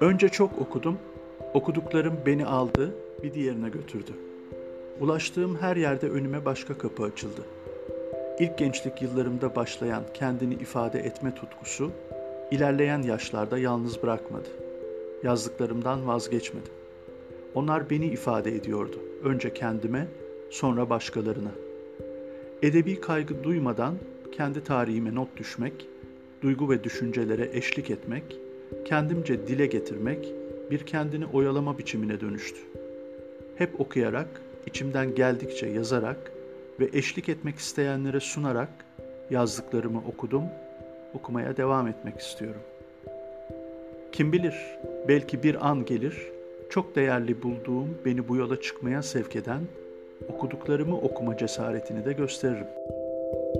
Önce çok okudum, okuduklarım beni aldı, bir diğerine götürdü. Ulaştığım her yerde önüme başka kapı açıldı. İlk gençlik yıllarımda başlayan kendini ifade etme tutkusu, ilerleyen yaşlarda yalnız bırakmadı. Yazdıklarımdan vazgeçmedim. Onlar beni ifade ediyordu. Önce kendime, sonra başkalarına. Edebi kaygı duymadan kendi tarihime not düşmek, duygu ve düşüncelere eşlik etmek, kendimce dile getirmek bir kendini oyalama biçimine dönüştü. Hep okuyarak, içimden geldikçe yazarak ve eşlik etmek isteyenlere sunarak yazdıklarımı okudum, okumaya devam etmek istiyorum. Kim bilir, belki bir an gelir, çok değerli bulduğum beni bu yola çıkmaya sevk eden okuduklarımı okuma cesaretini de gösteririm.''